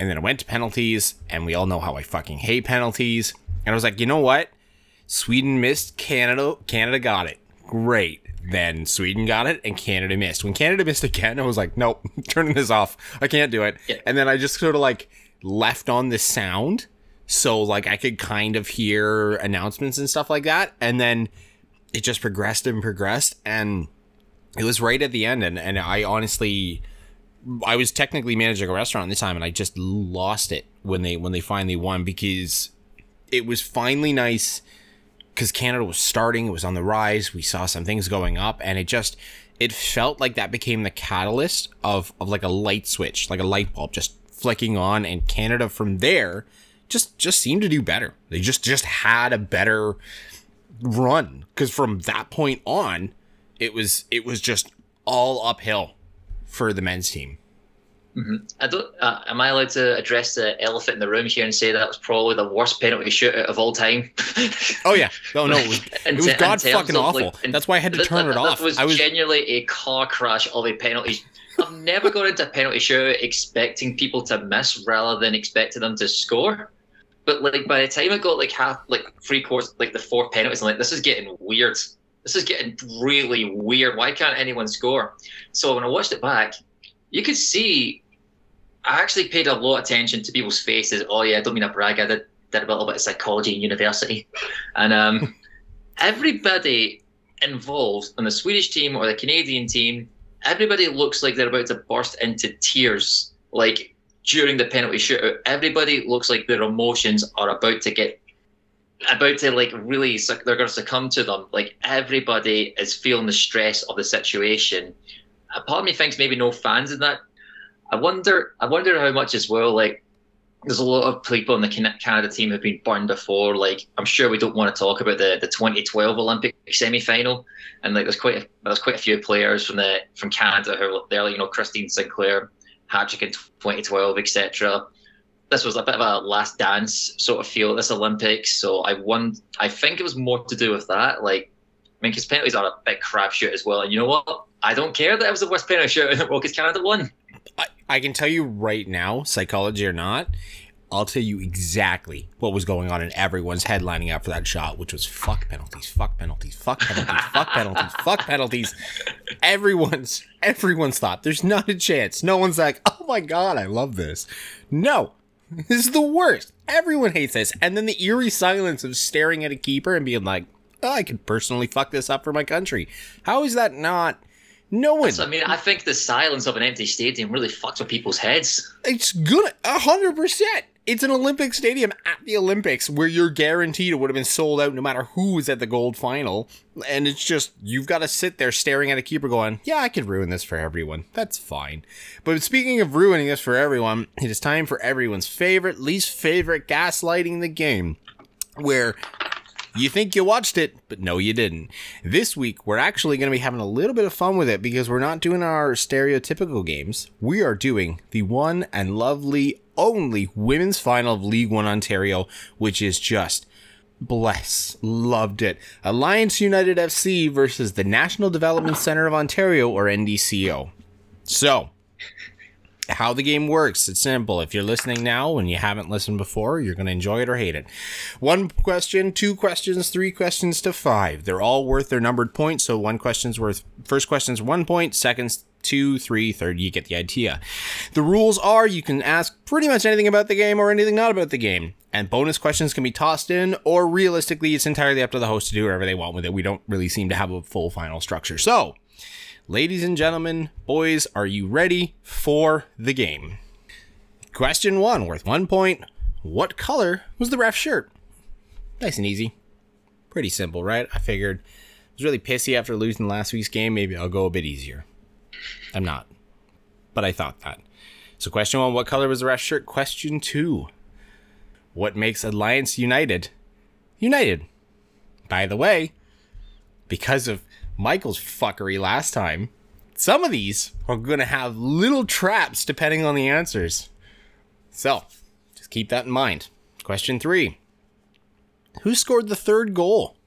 and then I went to penalties and we all know how I fucking hate penalties and I was like you know what Sweden missed Canada Canada got it great then Sweden got it and Canada missed. When Canada missed again, I was like, nope, turning this off. I can't do it. Yeah. And then I just sort of like left on the sound so like I could kind of hear announcements and stuff like that. And then it just progressed and progressed and it was right at the end and, and I honestly I was technically managing a restaurant at the time and I just lost it when they when they finally won because it was finally nice because Canada was starting, it was on the rise. We saw some things going up, and it just it felt like that became the catalyst of of like a light switch, like a light bulb just flicking on, and Canada from there just just seemed to do better. They just just had a better run because from that point on, it was it was just all uphill for the men's team. Mm-hmm. I don't. Uh, am I allowed to address the elephant in the room here and say that was probably the worst penalty shootout of all time? oh yeah, no, no, it was, it was god fucking awful. Like, That's why I had to turn that, it off. Was, I was genuinely a car crash of a penalty. I've never gone into a penalty shootout expecting people to miss rather than expecting them to score. But like by the time I got like half, like three quarters, like the four penalties, I'm like, this is getting weird. This is getting really weird. Why can't anyone score? So when I watched it back, you could see I actually paid a lot of attention to people's faces. Oh yeah, I don't mean to brag. I did, did a little bit of psychology in university, and um, everybody involved on the Swedish team or the Canadian team, everybody looks like they're about to burst into tears. Like during the penalty shootout, everybody looks like their emotions are about to get about to like really they're going to succumb to them. Like everybody is feeling the stress of the situation. A part of me thinks maybe no fans in that I wonder, I wonder how much as well. Like, there's a lot of people in the Canada team have been burned before. Like, I'm sure we don't want to talk about the, the 2012 Olympic semi-final, and like, there's quite a, there's quite a few players from the from Canada who are there. Like, you know, Christine Sinclair, hat trick in 2012, etc. this was a bit of a last dance sort of feel at this Olympics. So I won. I think it was more to do with that. Like, I mean, because penalties are a big crapshoot as well. And you know what? I don't care that it was the worst penalty shootout in the world because Canada won. I, I can tell you right now, psychology or not, I'll tell you exactly what was going on in everyone's head lining up for that shot, which was fuck penalties, fuck penalties, fuck penalties, fuck penalties, fuck penalties. Everyone's everyone's thought there's not a chance. No one's like, oh my god, I love this. No, is the worst. Everyone hates this. And then the eerie silence of staring at a keeper and being like, oh, I could personally fuck this up for my country. How is that not? No one. I mean, I think the silence of an empty stadium really fucks with people's heads. It's good, a hundred percent. It's an Olympic stadium at the Olympics where you're guaranteed it would have been sold out no matter who was at the gold final. And it's just, you've got to sit there staring at a keeper going, yeah, I could ruin this for everyone. That's fine. But speaking of ruining this for everyone, it is time for everyone's favorite, least favorite gaslighting the game. Where you think you watched it, but no, you didn't. This week, we're actually going to be having a little bit of fun with it because we're not doing our stereotypical games. We are doing the one and lovely only women's final of League One Ontario, which is just bless. Loved it. Alliance United FC versus the National Development Center of Ontario, or NDCO. So, how the game works. It's simple. If you're listening now and you haven't listened before, you're going to enjoy it or hate it. One question, two questions, three questions to five. They're all worth their numbered points. So one question's worth, first question's one point, second's two, three, third. You get the idea. The rules are you can ask pretty much anything about the game or anything not about the game. And bonus questions can be tossed in, or realistically, it's entirely up to the host to do whatever they want with it. We don't really seem to have a full final structure. So, Ladies and gentlemen, boys, are you ready for the game? Question one, worth one point. What color was the ref shirt? Nice and easy. Pretty simple, right? I figured I was really pissy after losing last week's game. Maybe I'll go a bit easier. I'm not. But I thought that. So, question one, what color was the ref shirt? Question two, what makes Alliance United United? By the way, because of Michael's fuckery last time. Some of these are going to have little traps depending on the answers. So, just keep that in mind. Question three Who scored the third goal?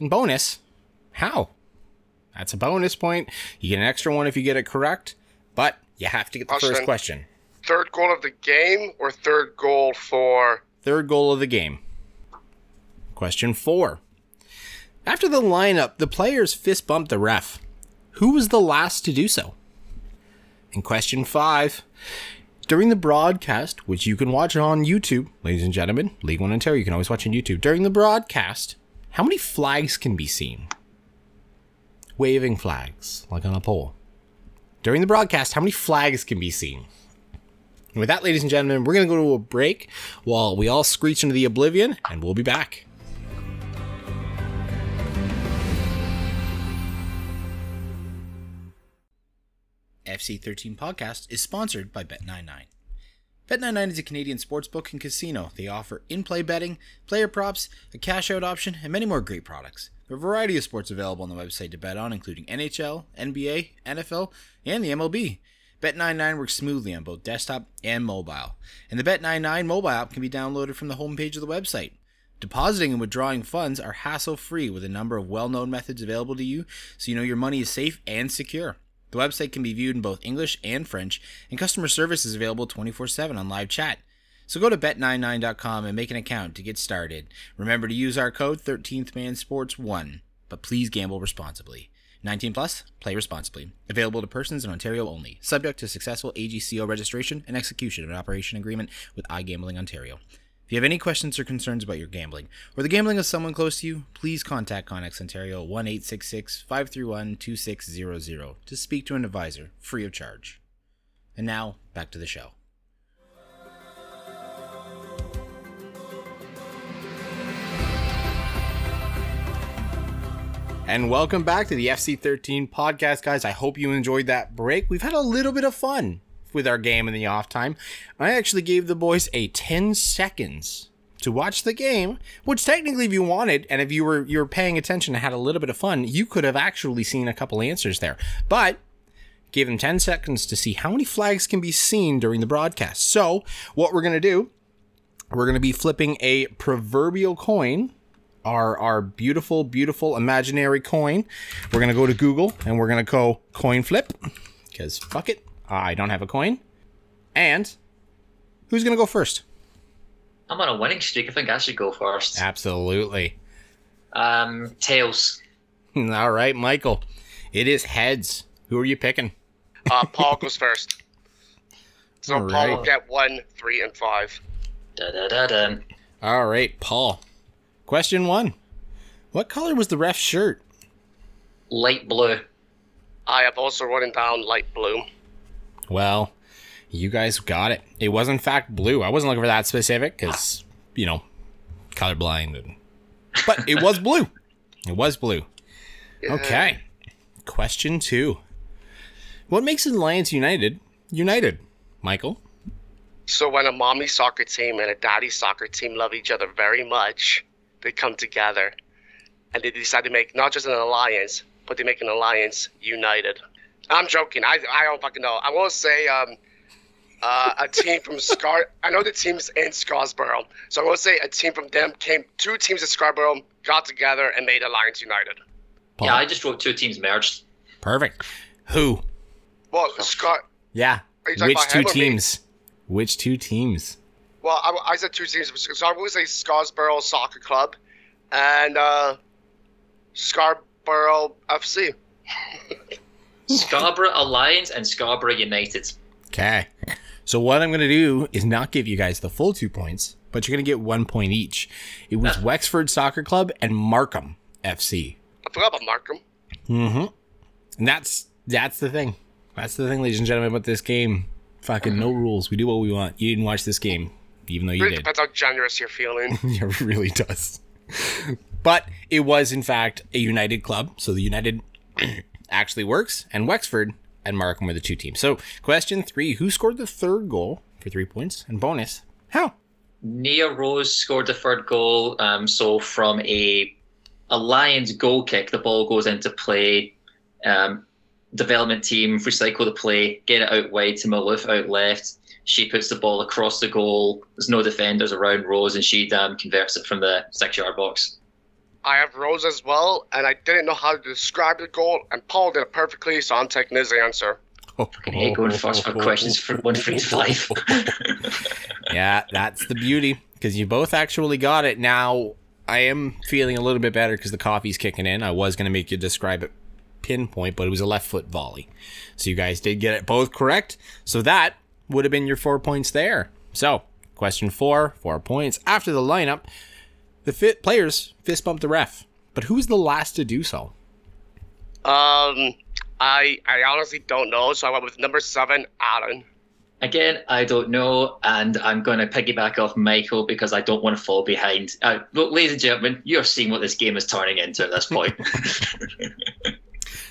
And bonus, how? That's a bonus point. You get an extra one if you get it correct, but you have to get the Austin, first question. Third goal of the game or third goal for. Third goal of the game. Question four. After the lineup, the players fist bumped the ref. Who was the last to do so? In question five. During the broadcast, which you can watch on YouTube, ladies and gentlemen, League One Ontario, you can always watch on YouTube. During the broadcast, how many flags can be seen? Waving flags, like on a pole. During the broadcast, how many flags can be seen? And with that, ladies and gentlemen, we're going to go to a break while we all screech into the oblivion, and we'll be back. FC13 podcast is sponsored by Bet99. Bet99 is a Canadian sportsbook and casino. They offer in play betting, player props, a cash out option, and many more great products. There are a variety of sports available on the website to bet on, including NHL, NBA, NFL, and the MLB. Bet99 works smoothly on both desktop and mobile, and the Bet99 mobile app can be downloaded from the homepage of the website. Depositing and withdrawing funds are hassle free with a number of well known methods available to you so you know your money is safe and secure. The website can be viewed in both English and French, and customer service is available 24 7 on live chat. So go to bet99.com and make an account to get started. Remember to use our code 13th Man Sports 1, but please gamble responsibly. 19 plus, play responsibly. Available to persons in Ontario only. Subject to successful AGCO registration and execution of an operation agreement with iGambling Ontario. If you have any questions or concerns about your gambling or the gambling of someone close to you, please contact Connex Ontario 1 531 2600 to speak to an advisor free of charge. And now, back to the show. And welcome back to the FC13 podcast, guys. I hope you enjoyed that break. We've had a little bit of fun with our game in the off time, I actually gave the boys a 10 seconds to watch the game, which technically if you wanted and if you were you were paying attention and had a little bit of fun, you could have actually seen a couple answers there. But gave them 10 seconds to see how many flags can be seen during the broadcast. So, what we're going to do we're going to be flipping a proverbial coin, our our beautiful, beautiful imaginary coin. We're going to go to Google and we're going to go coin flip because fuck it, I don't have a coin. And who's going to go first? I'm on a winning streak. I think I should go first. Absolutely. Um, tails. All right, Michael. It is heads. Who are you picking? Uh, Paul goes first. So All Paul right. will get one, three, and five. Da da da da. All right, Paul. Question one. What color was the ref's shirt? Light blue. I have also written down light blue. Well, you guys got it. It was in fact blue. I wasn't looking for that specific because, you know, colorblind. And... But it was blue. It was blue. Okay. Question two. What makes an Alliance United United, Michael? So when a mommy soccer team and a daddy soccer team love each other very much, they come together and they decide to make not just an alliance, but they make an alliance united. I'm joking. I, I don't fucking know. I want to say um, uh, a team from Scar. I know the team's in Scarborough, so I want to say a team from them came. Two teams in Scarborough got together and made Alliance United. Paul? Yeah, I just wrote two teams merged. Perfect. Who? Well, Scar. Yeah. Are you Which about two him or me? teams? Which two teams? Well, I, I said two teams. So I would say Scarborough Soccer Club and uh, Scarborough FC. Scarborough Alliance and Scarborough United. Okay. So what I'm going to do is not give you guys the full two points, but you're going to get one point each. It was Wexford Soccer Club and Markham FC. I forgot about Markham. Mm-hmm. And that's that's the thing. That's the thing, ladies and gentlemen, about this game. Fucking no rules. We do what we want. You didn't watch this game, even though you Really did. depends how generous you're feeling. it really does. But it was, in fact, a United club. So the United actually works, and Wexford and Markham were the two teams. So, question three Who scored the third goal for three points? And bonus, how? Nia Rose scored the third goal. Um, so from a a Lions goal kick, the ball goes into play. Um, development team recycle the play, get it out wide to Maloof out left. She puts the ball across the goal. There's no defenders around Rose, and she um, converts it from the six yard box. I have Rose as well, and I didn't know how to describe the goal, and Paul did it perfectly, so I'm taking his answer. I I hate going first for questions for one, three, to five. yeah, that's the beauty because you both actually got it. Now, I am feeling a little bit better because the coffee's kicking in. I was going to make you describe it pinpoint, but it was a left foot volley. So you guys did get it both correct. So that would have been your four points there. So, question four, four points. After the lineup, the fit players fist bumped the ref. But who's the last to do so? Um, I I honestly don't know, so I went with number seven, Allen. Again, I don't know, and I'm going to piggyback off Michael because I don't want to fall behind. Uh, look, ladies and gentlemen, you're seeing what this game is turning into at this point.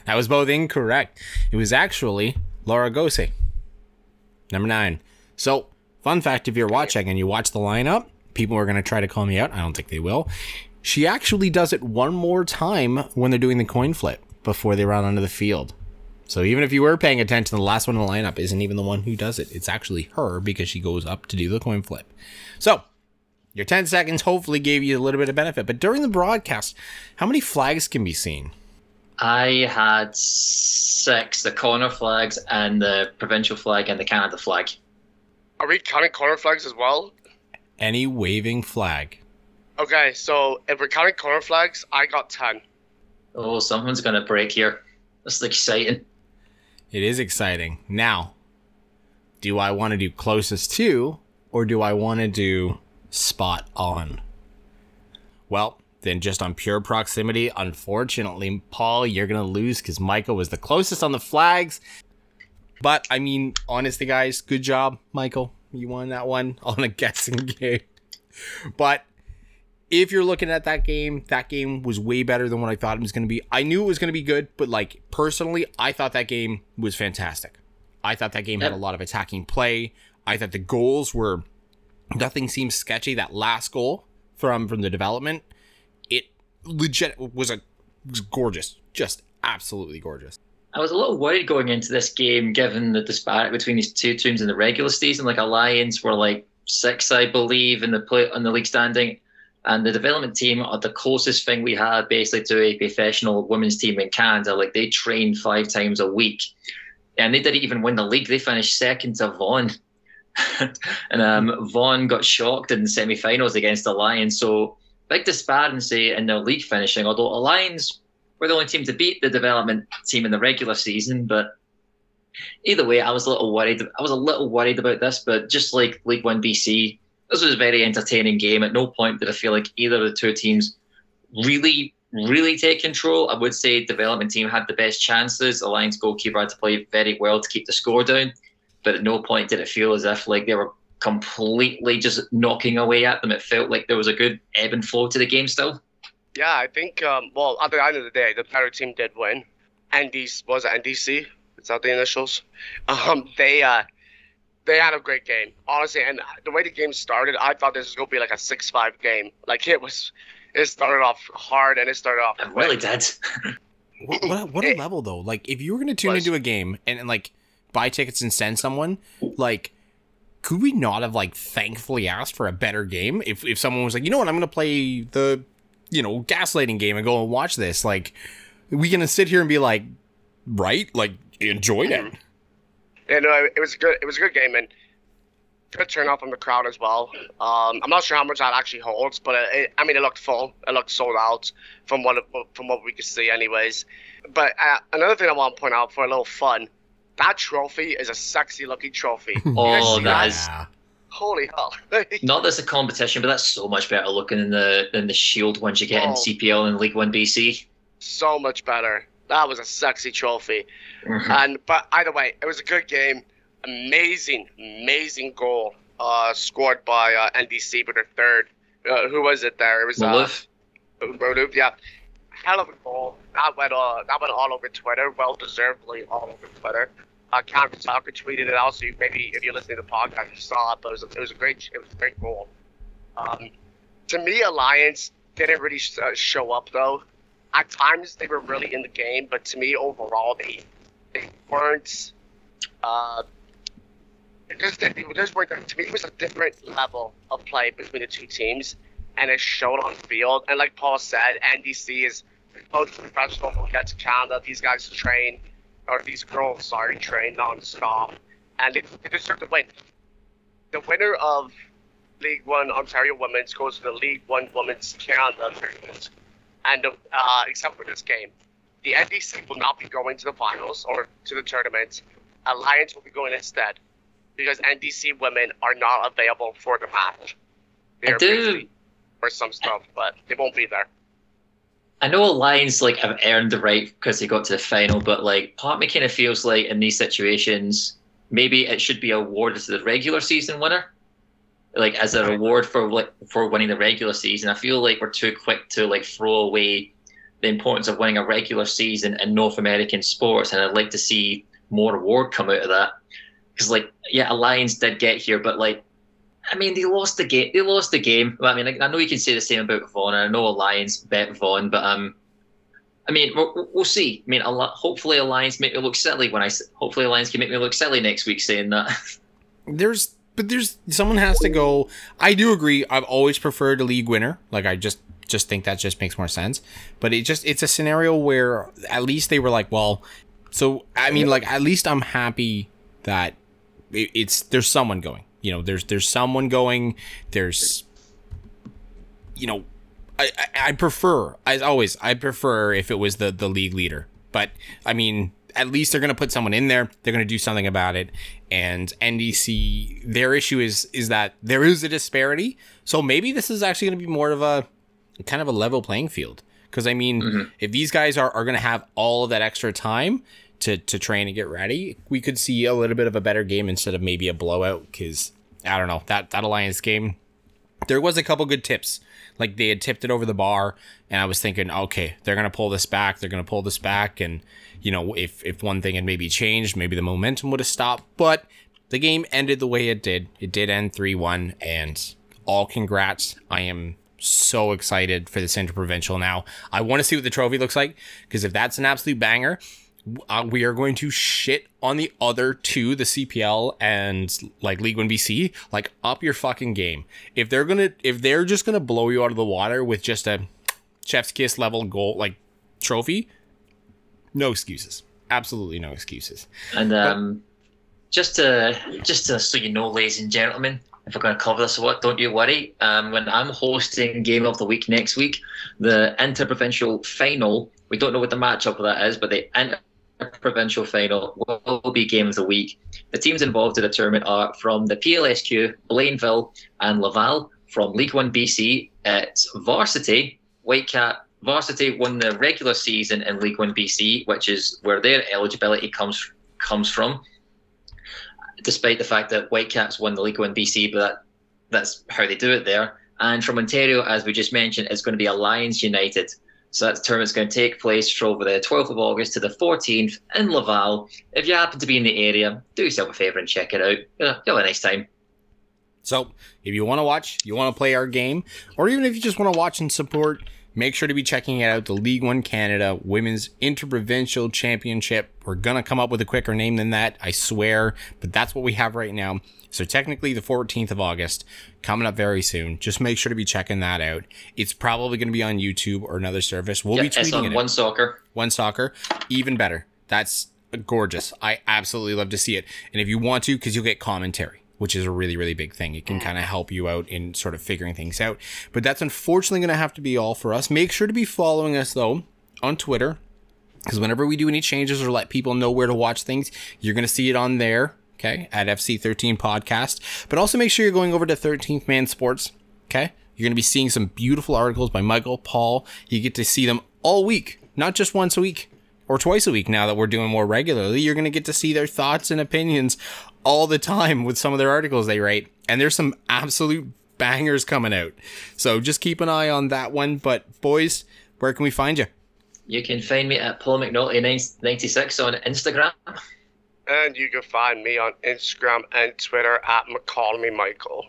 That was both incorrect. It was actually Laura Gose. Number nine. So, fun fact if you're watching and you watch the lineup, people are going to try to call me out. I don't think they will. She actually does it one more time when they're doing the coin flip before they run onto the field. So, even if you were paying attention, the last one in the lineup isn't even the one who does it. It's actually her because she goes up to do the coin flip. So, your 10 seconds hopefully gave you a little bit of benefit. But during the broadcast, how many flags can be seen? I had six the corner flags and the provincial flag and the Canada flag. Are we counting corner flags as well? Any waving flag. Okay, so if we're counting corner flags, I got ten. Oh, someone's going to break here. That's exciting. It is exciting. Now, do I want to do closest to or do I want to do spot on? Well, then just on pure proximity, unfortunately, Paul, you're going to lose because Michael was the closest on the flags. But, I mean, honestly, guys, good job, Michael. You won that one on a guessing game. But if you're looking at that game, that game was way better than what I thought it was going to be. I knew it was going to be good, but like personally, I thought that game was fantastic. I thought that game had a lot of attacking play. I thought the goals were nothing seemed sketchy. That last goal from from the development, it legit was a was gorgeous, just absolutely gorgeous. I was a little worried going into this game, given the disparity between these two teams in the regular season. Like Alliance were like six, I believe, in the play on the league standing. And the development team are the closest thing we had basically to a professional women's team in Canada. Like they train five times a week. And they didn't even win the league. They finished second to Vaughan. and um, Vaughan got shocked in the semi finals against Alliance. So big disparity in their league finishing, although Alliance were the only team to beat the development team in the regular season. But either way, I was a little worried. I was a little worried about this, but just like League One BC, this was a very entertaining game. At no point did I feel like either of the two teams really, really take control. I would say development team had the best chances. Alliance goalkeeper had to play very well to keep the score down, but at no point did it feel as if like they were completely just knocking away at them. It felt like there was a good ebb and flow to the game still. Yeah, I think. Um, well, at the end of the day, the better team did win. NDC was it NDC? Is that the initials? Um, they uh, they had a great game, honestly. And the way the game started, I thought this was gonna be like a six-five game. Like it was, it started off hard and it started off. It really did. what, what, what, a level though! Like if you were gonna tune was, into a game and, and like buy tickets and send someone, like could we not have like thankfully asked for a better game if if someone was like, you know what, I'm gonna play the you know gaslighting game and go and watch this. Like we gonna sit here and be like right? Like enjoyed it. Mm-hmm. yeah no it was good it was a good game and good turnout from the crowd as well. Um, i'm not sure how much that actually holds but it, i mean it looked full. It looked sold out from what from what we could see anyways. But uh, another thing i want to point out for a little fun that trophy is a sexy looking trophy. Oh that? is holy hell! Not that it's a competition, but that's so much better looking than the than the shield ones you get oh, in CPL and League One BC. So much better. That was a sexy trophy. Mm-hmm. And but either way, it was a good game. Amazing, amazing goal uh, scored by uh, NDC, but their third. Uh, who was it there? It was Maloof. Uh, Maloof, yeah. Hell of a goal. That went uh, that went all over Twitter, well deservedly all over Twitter uh, Canada Soccer tweeted it out. So you, maybe if you're listening to the podcast, you saw it. But it was a, it was a great it was a great goal. Um, to me, Alliance didn't really uh, show up though. At times they were really in the game, but to me overall they they weren't. Uh, it just, it just weren't. To me, it was a different level of play between the two teams, and it showed on field. And like Paul said, NDC is both professional. We'll get to Canada. These guys train or these girls, sorry, train non-stop, and they, they deserve to win. The winner of League One Ontario Women's goes to the League One Women's Canada tournament, and uh, except for this game, the NDC will not be going to the finals or to the tournament. Alliance will be going instead because NDC women are not available for the match. They're busy for some stuff, but they won't be there. I know Lions like have earned the right because they got to the final, but like part of me kind of feels like in these situations, maybe it should be awarded to the regular season winner, like as a reward for like for winning the regular season. I feel like we're too quick to like throw away the importance of winning a regular season in North American sports, and I'd like to see more reward come out of that. Because like, yeah, Alliance did get here, but like I mean, they lost the game. They lost the game. I mean, I know you can say the same about Vaughan. I know Alliance bet Vaughan, but um, I mean, we'll, we'll see. I mean, hopefully Alliance make me look silly when I. Hopefully Alliance can make me look silly next week saying that. There's, but there's someone has to go. I do agree. I've always preferred a league winner. Like I just just think that just makes more sense. But it just it's a scenario where at least they were like, well, so I mean, like at least I'm happy that it, it's there's someone going you know there's there's someone going there's you know I, I, I prefer as always I prefer if it was the the league leader. But I mean at least they're going to put someone in there they're going to do something about it. And NDC their issue is is that there is a disparity. So maybe this is actually going to be more of a kind of a level playing field. Because I mean mm-hmm. if these guys are, are going to have all of that extra time to to train and get ready, we could see a little bit of a better game instead of maybe a blowout. Because I don't know that that alliance game, there was a couple good tips. Like they had tipped it over the bar, and I was thinking, okay, they're gonna pull this back. They're gonna pull this back, and you know, if if one thing had maybe changed, maybe the momentum would have stopped. But the game ended the way it did. It did end three one, and all congrats. I am so excited for this interprovincial now. I want to see what the trophy looks like because if that's an absolute banger, uh, we are going to shit on the other two, the CPL and like League One BC. Like up your fucking game. If they're gonna, if they're just gonna blow you out of the water with just a chef's kiss level goal like trophy, no excuses. Absolutely no excuses. And um, just to just to so you know, ladies and gentlemen, if we're going to cover this, what don't you worry. Um, when I'm hosting Game of the Week next week, the interprovincial final. We don't know what the matchup of that is, but the interprovincial final will be games a Week. The teams involved in the tournament are from the PLSQ, Blainville, and Laval. From League One BC, it's Varsity, Whitecap, Varsity won the regular season in League One BC, which is where their eligibility comes comes from. Despite the fact that Whitecaps won the League One BC, but that, that's how they do it there. And from Ontario, as we just mentioned, it's going to be Alliance United. So that tournament's going to take place from over the 12th of August to the 14th in Laval. If you happen to be in the area, do yourself a favour and check it out. You'll have a nice time. So, if you want to watch, you want to play our game, or even if you just want to watch and support make sure to be checking out the League One Canada Women's Interprovincial Championship. We're going to come up with a quicker name than that, I swear, but that's what we have right now. So technically the 14th of August, coming up very soon. Just make sure to be checking that out. It's probably going to be on YouTube or another service. We'll yeah, be tweeting it. One Soccer. One Soccer, even better. That's gorgeous. I absolutely love to see it. And if you want to, because you'll get commentary which is a really, really big thing. It can kind of help you out in sort of figuring things out. But that's unfortunately going to have to be all for us. Make sure to be following us, though, on Twitter, because whenever we do any changes or let people know where to watch things, you're going to see it on there, okay, at FC13 Podcast. But also make sure you're going over to 13th Man Sports, okay? You're going to be seeing some beautiful articles by Michael, Paul. You get to see them all week, not just once a week or twice a week now that we're doing more regularly. You're going to get to see their thoughts and opinions all the time with some of their articles they write. And there's some absolute bangers coming out. So just keep an eye on that one. But boys, where can we find you? You can find me at Paul McNulty 96 on Instagram. And you can find me on Instagram and Twitter at McCallmy Michael.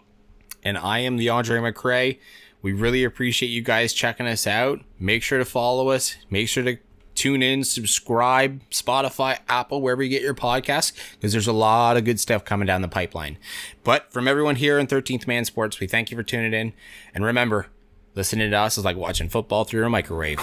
And I am the Andre McRae. We really appreciate you guys checking us out. Make sure to follow us. Make sure to tune in, subscribe, Spotify, Apple, wherever you get your podcasts, because there's a lot of good stuff coming down the pipeline. But from everyone here in 13th Man Sports, we thank you for tuning in. And remember, listening to us is like watching football through a microwave.